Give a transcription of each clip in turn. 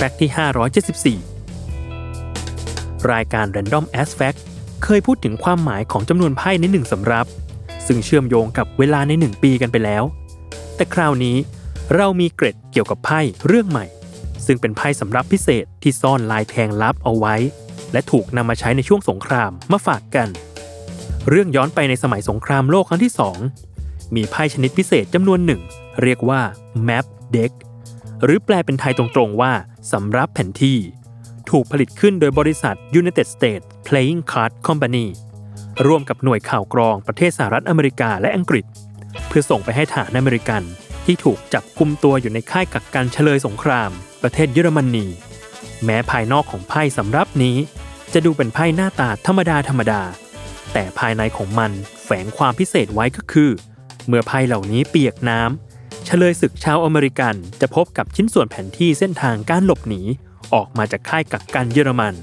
ฟกต์ที่ 574 รายการ Random As Fact เคยพูดถึงความหมายของจำนวนไพ่ในหนึ่งสำรับ ซึ่งเชื่อมโยงกับเวลาในหนึ่งปีกันไปแล้ว แต่คราวนี้เรามีเกร็ดเกี่ยวกับไพ่เรื่องใหม่ ซึ่งเป็นไพ่สำรับพิเศษที่ซ่อนลายแทงลับเอาไว้ และถูกนำมาใช้ในช่วงสงครามมาฝากกัน เรื่องย้อนไปในสมัยสงครามโลกครั้งที่ 2 มีไพ่ชนิดพิเศษจำนวนหนึ่งเรียกว่า Map Deck หรือแปลเป็นไทยตรงๆว่า สำรับแผนที่ ถูกผลิตขึ้นโดยบริษัท United States Playing Card Company ร่วมกับหน่วยข่าวกรองประเทศสหรัฐอเมริกาและอังกฤษ เพื่อส่งไปให้ฐานอเมริกัน ที่ถูกจับกุมตัวอยู่ในค่ายกักกันเฉลยสงคราม ประเทศเยอรมนี แม้ภายนอกของไพ่สำรับนี้ จะดูเป็นไพ่หน้าตาธรรมดาธรรมดา แต่ภายในของมันแฝงความพิเศษไว้ก็คือ เมื่อไพ่เหล่านี้เปียกน้ำ เชลยศึกชาวอเมริกันจะพบกับชิ้นส่วนแผนที่เส้นทางการหลบหนี ออกมาจากค่ายกักกันเยอรมัน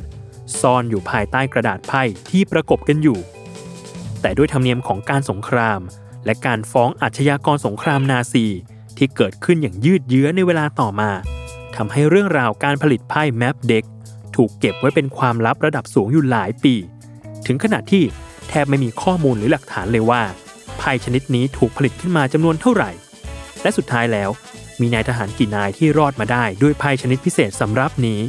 ซ่อนอยู่ภายใต้กระดาษไพ่ที่ประกบกันอยู่ แต่ด้วยธรรมเนียมของการสงคราม และการฟ้องอาชญากรสงครามนาซี ที่เกิดขึ้นอย่างยืดเยื้อในเวลาต่อมาทำให้เรื่องราวการผลิตไพ่ map deck ถูกเก็บไว้เป็นความลับระดับสูงอยู่หลายปี ถึงขนาดที่แทบไม่มีข้อมูลหรือหลักฐานเลยว่าไพ่ชนิดนี้ถูกผลิตขึ้นมาจำนวนเท่าไหร่ และสุดท้ายแล้ว มีนายทหารกี่นายที่รอดมาได้ด้วยภัยชนิดพิเศษสำรับนี้